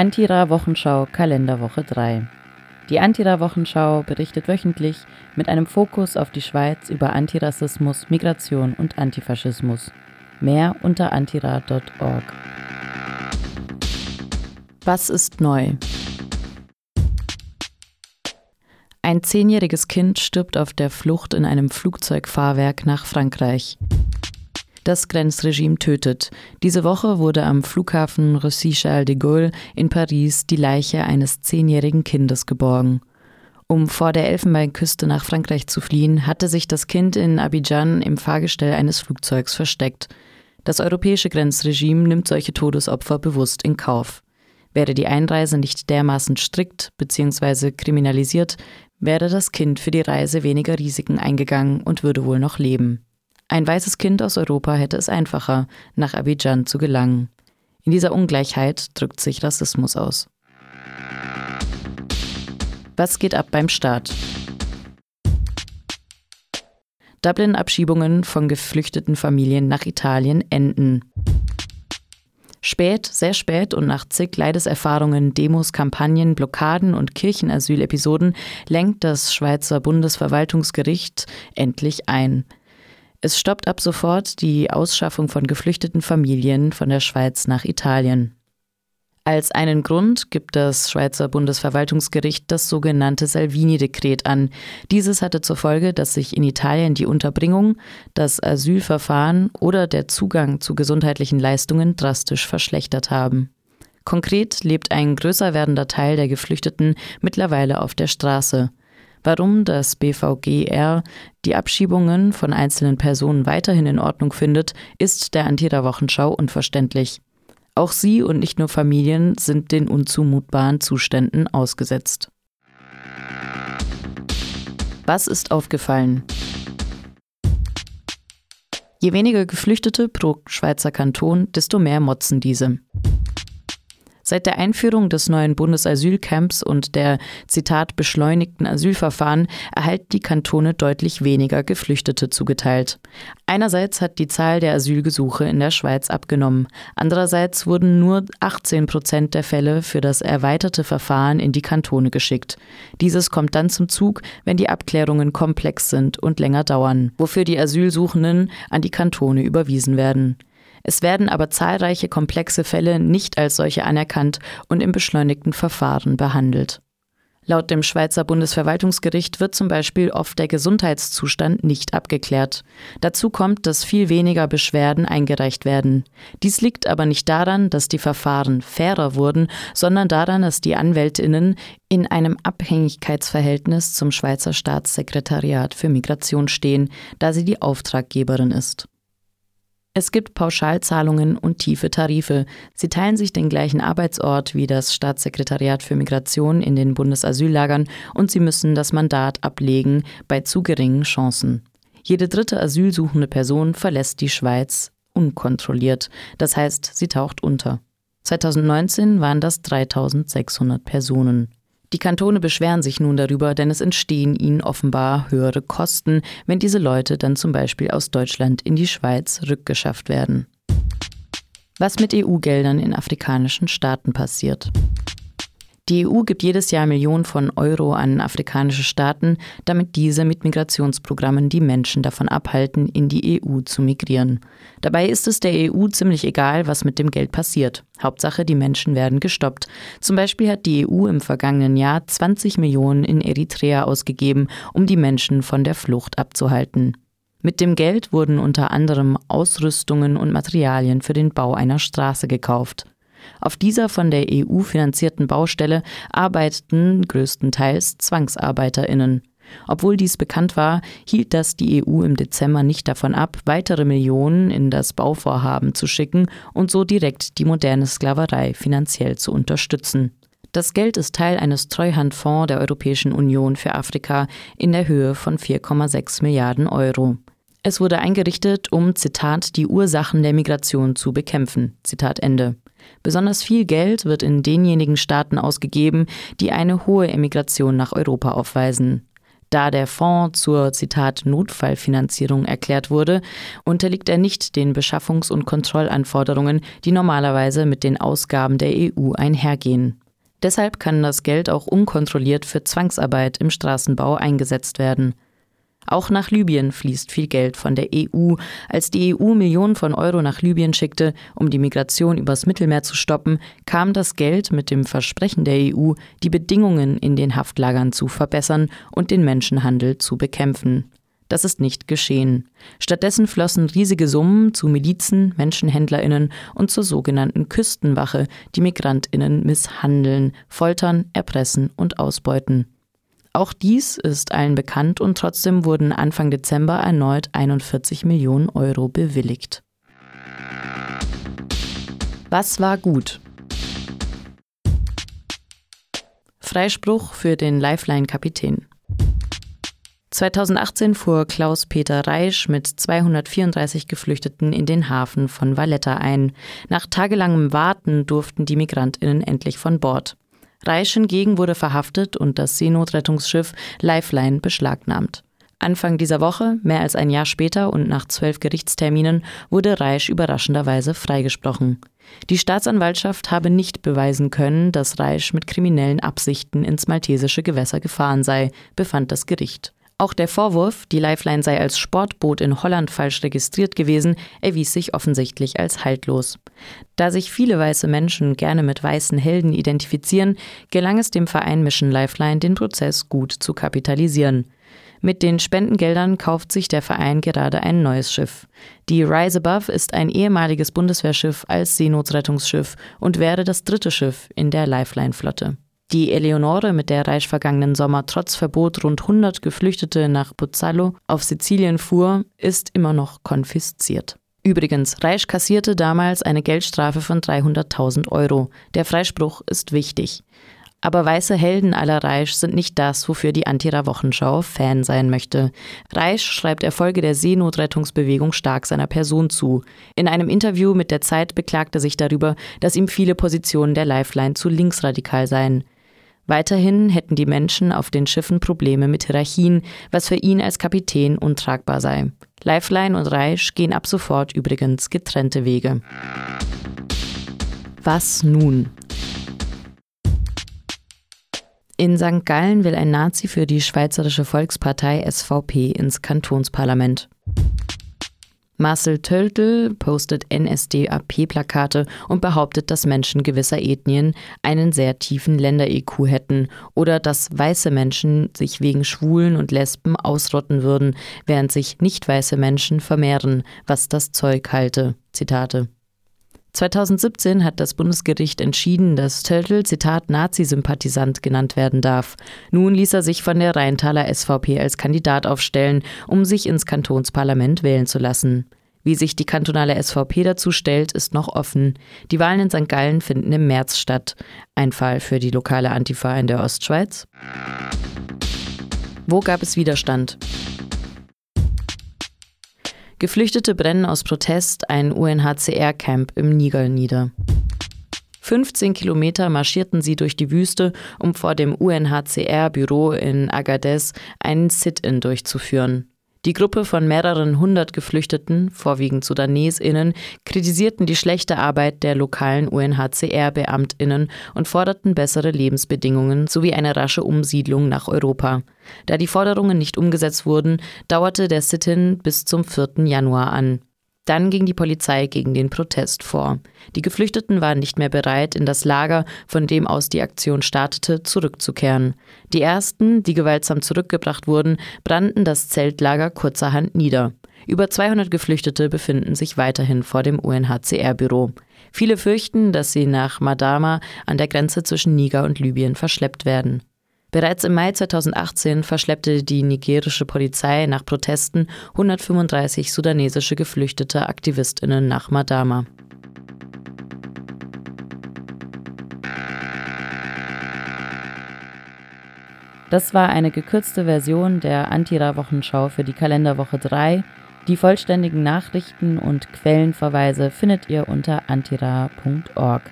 Antira-Wochenschau Kalenderwoche 3. Die Antira-Wochenschau berichtet wöchentlich mit einem Fokus auf die Schweiz über Antirassismus, Migration und Antifaschismus. Mehr unter antira.org. Was ist neu? Ein zehnjähriges Kind stirbt auf der Flucht in einem Flugzeugfahrwerk nach Frankreich. Das Grenzregime tötet. Diese Woche wurde am Flughafen Roissy-Charles de Gaulle in Paris die Leiche eines zehnjährigen Kindes geborgen. Um vor der Elfenbeinküste nach Frankreich zu fliehen, hatte sich das Kind in Abidjan im Fahrgestell eines Flugzeugs versteckt. Das europäische Grenzregime nimmt solche Todesopfer bewusst in Kauf. Wäre die Einreise nicht dermaßen strikt bzw. kriminalisiert, wäre das Kind für die Reise weniger Risiken eingegangen und würde wohl noch leben. Ein weißes Kind aus Europa hätte es einfacher, nach Abidjan zu gelangen. In dieser Ungleichheit drückt sich Rassismus aus. Was geht ab beim Staat? Dublin-Abschiebungen von geflüchteten Familien nach Italien enden. Spät, sehr spät und nach zig Leideserfahrungen, Demos, Kampagnen, Blockaden und Kirchenasylepisoden lenkt das Schweizer Bundesverwaltungsgericht endlich ein. Es stoppt ab sofort die Ausschaffung von geflüchteten Familien von der Schweiz nach Italien. Als einen Grund gibt das Schweizer Bundesverwaltungsgericht das sogenannte Salvini-Dekret an. Dieses hatte zur Folge, dass sich in Italien die Unterbringung, das Asylverfahren oder der Zugang zu gesundheitlichen Leistungen drastisch verschlechtert haben. Konkret lebt ein größer werdender Teil der Geflüchteten mittlerweile auf der Straße. Warum das BVGR die Abschiebungen von einzelnen Personen weiterhin in Ordnung findet, ist der Antira-Wochenschau unverständlich. Auch sie und nicht nur Familien sind den unzumutbaren Zuständen ausgesetzt. Was ist aufgefallen? Je weniger Geflüchtete pro Schweizer Kanton, desto mehr motzen diese. Seit der Einführung des neuen Bundesasylcamps und der Zitat beschleunigten Asylverfahren erhalten die Kantone deutlich weniger Geflüchtete zugeteilt. Einerseits hat die Zahl der Asylgesuche in der Schweiz abgenommen. Andererseits wurden nur 18 Prozent der Fälle für das erweiterte Verfahren in die Kantone geschickt. Dieses kommt dann zum Zug, wenn die Abklärungen komplex sind und länger dauern, wofür die Asylsuchenden an die Kantone überwiesen werden. Es werden aber zahlreiche komplexe Fälle nicht als solche anerkannt und im beschleunigten Verfahren behandelt. Laut dem Schweizer Bundesverwaltungsgericht wird zum Beispiel oft der Gesundheitszustand nicht abgeklärt. Dazu kommt, dass viel weniger Beschwerden eingereicht werden. Dies liegt aber nicht daran, dass die Verfahren fairer wurden, sondern daran, dass die Anwältinnen in einem Abhängigkeitsverhältnis zum Schweizer Staatssekretariat für Migration stehen, da sie die Auftraggeberin ist. Es gibt Pauschalzahlungen und tiefe Tarife. Sie teilen sich den gleichen Arbeitsort wie das Staatssekretariat für Migration in den Bundesasyllagern und sie müssen das Mandat ablegen bei zu geringen Chancen. Jede dritte asylsuchende Person verlässt die Schweiz unkontrolliert, das heißt, sie taucht unter. 2019 waren das 3600 Personen. Die Kantone beschweren sich nun darüber, denn es entstehen ihnen offenbar höhere Kosten, wenn diese Leute dann zum Beispiel aus Deutschland in die Schweiz rückgeschafft werden. Was mit EU-Geldern in afrikanischen Staaten passiert. Die EU gibt jedes Jahr Millionen von Euro an afrikanische Staaten, damit diese mit Migrationsprogrammen die Menschen davon abhalten, in die EU zu migrieren. Dabei ist es der EU ziemlich egal, was mit dem Geld passiert. Hauptsache, die Menschen werden gestoppt. Zum Beispiel hat die EU im vergangenen Jahr 20 Millionen in Eritrea ausgegeben, um die Menschen von der Flucht abzuhalten. Mit dem Geld wurden unter anderem Ausrüstungen und Materialien für den Bau einer Straße gekauft. Auf dieser von der EU finanzierten Baustelle arbeiteten größtenteils Zwangsarbeiterinnen. Obwohl dies bekannt war, hielt das die EU im Dezember nicht davon ab, weitere Millionen in das Bauvorhaben zu schicken und so direkt die moderne Sklaverei finanziell zu unterstützen. Das Geld ist Teil eines Treuhandfonds der Europäischen Union für Afrika in der Höhe von 4,6 Milliarden Euro. Es wurde eingerichtet, um, Zitat, die Ursachen der Migration zu bekämpfen. Zitat Ende. Besonders viel Geld wird in denjenigen Staaten ausgegeben, die eine hohe Emigration nach Europa aufweisen. Da der Fonds zur Zitat Notfallfinanzierung erklärt wurde, unterliegt er nicht den Beschaffungs- und Kontrollanforderungen, die normalerweise mit den Ausgaben der EU einhergehen. Deshalb kann das Geld auch unkontrolliert für Zwangsarbeit im Straßenbau eingesetzt werden. Auch nach Libyen fließt viel Geld von der EU. Als die EU Millionen von Euro nach Libyen schickte, um die Migration übers Mittelmeer zu stoppen, kam das Geld mit dem Versprechen der EU, die Bedingungen in den Haftlagern zu verbessern und den Menschenhandel zu bekämpfen. Das ist nicht geschehen. Stattdessen flossen riesige Summen zu Milizen, Menschenhändlerinnen und zur sogenannten Küstenwache, die Migrantinnen misshandeln, foltern, erpressen und ausbeuten. Auch dies ist allen bekannt und trotzdem wurden Anfang Dezember erneut 41 Millionen Euro bewilligt. Was war gut? Freispruch für den Lifeline-Kapitän. 2018 fuhr Klaus-Peter Reisch mit 234 Geflüchteten in den Hafen von Valletta ein. Nach tagelangem Warten durften die Migrantinnen endlich von Bord. Reisch hingegen wurde verhaftet und das Seenotrettungsschiff Lifeline beschlagnahmt. Anfang dieser Woche, mehr als ein Jahr später und nach zwölf Gerichtsterminen, wurde Reisch überraschenderweise freigesprochen. Die Staatsanwaltschaft habe nicht beweisen können, dass Reisch mit kriminellen Absichten ins maltesische Gewässer gefahren sei, befand das Gericht. Auch der Vorwurf, die Lifeline sei als Sportboot in Holland falsch registriert gewesen, erwies sich offensichtlich als haltlos. Da sich viele weiße Menschen gerne mit weißen Helden identifizieren, gelang es dem Verein Mission Lifeline, den Prozess gut zu kapitalisieren. Mit den Spendengeldern kauft sich der Verein gerade ein neues Schiff. Die Rise Above ist ein ehemaliges Bundeswehrschiff als Seenotrettungsschiff und wäre das dritte Schiff in der Lifeline-Flotte. Die Eleonore, mit der Reich vergangenen Sommer trotz Verbot rund 100 Geflüchtete nach Pozzallo auf Sizilien fuhr, ist immer noch konfisziert. Übrigens, Reisch kassierte damals eine Geldstrafe von 300.000 Euro. Der Freispruch ist wichtig. Aber weiße Helden aller Reisch sind nicht das, wofür die Antira-Wochenschau Fan sein möchte. Reisch schreibt Erfolge der Seenotrettungsbewegung stark seiner Person zu. In einem Interview mit der Zeit beklagt er sich darüber, dass ihm viele Positionen der Lifeline zu linksradikal seien. Weiterhin hätten die Menschen auf den Schiffen Probleme mit Hierarchien, was für ihn als Kapitän untragbar sei. Lifeline und Reisch gehen ab sofort übrigens getrennte Wege. Was nun? In St. Gallen will ein Nazi für die Schweizerische Volkspartei SVP ins Kantonsparlament. Marcel Töltl postet NSDAP-Plakate und behauptet, dass Menschen gewisser Ethnien einen sehr tiefen Länder-IQ hätten oder dass weiße Menschen sich wegen Schwulen und Lesben ausrotten würden, während sich nicht weiße Menschen vermehren, was das Zeug halte. Zitate. 2017 hat das Bundesgericht entschieden, dass Töltl, Zitat, Nazi-Sympathisant genannt werden darf. Nun ließ er sich von der Rheintaler SVP als Kandidat aufstellen, um sich ins Kantonsparlament wählen zu lassen. Wie sich die kantonale SVP dazu stellt, ist noch offen. Die Wahlen in St. Gallen finden im März statt. Ein Fall für die lokale Antifa in der Ostschweiz. Wo gab es Widerstand? Geflüchtete brennen aus Protest ein UNHCR-Camp im Niger nieder. 15 Kilometer marschierten sie durch die Wüste, um vor dem UNHCR-Büro in Agadez einen Sit-in durchzuführen. Die Gruppe von mehreren hundert Geflüchteten, vorwiegend SudanesInnen, kritisierten die schlechte Arbeit der lokalen UNHCR-BeamtInnen und forderten bessere Lebensbedingungen sowie eine rasche Umsiedlung nach Europa. Da die Forderungen nicht umgesetzt wurden, dauerte der Sit-in bis zum 4. Januar an. Dann ging die Polizei gegen den Protest vor. Die Geflüchteten waren nicht mehr bereit, in das Lager, von dem aus die Aktion startete, zurückzukehren. Die ersten, die gewaltsam zurückgebracht wurden, brannten das Zeltlager kurzerhand nieder. Über 200 Geflüchtete befinden sich weiterhin vor dem UNHCR-Büro. Viele fürchten, dass sie nach Madama an der Grenze zwischen Niger und Libyen verschleppt werden. Bereits im Mai 2018 verschleppte die nigerische Polizei nach Protesten 135 sudanesische geflüchtete Aktivistinnen nach Madama. Das war eine gekürzte Version der Antira-Wochenschau für die Kalenderwoche 3. Die vollständigen Nachrichten und Quellenverweise findet ihr unter antira.org.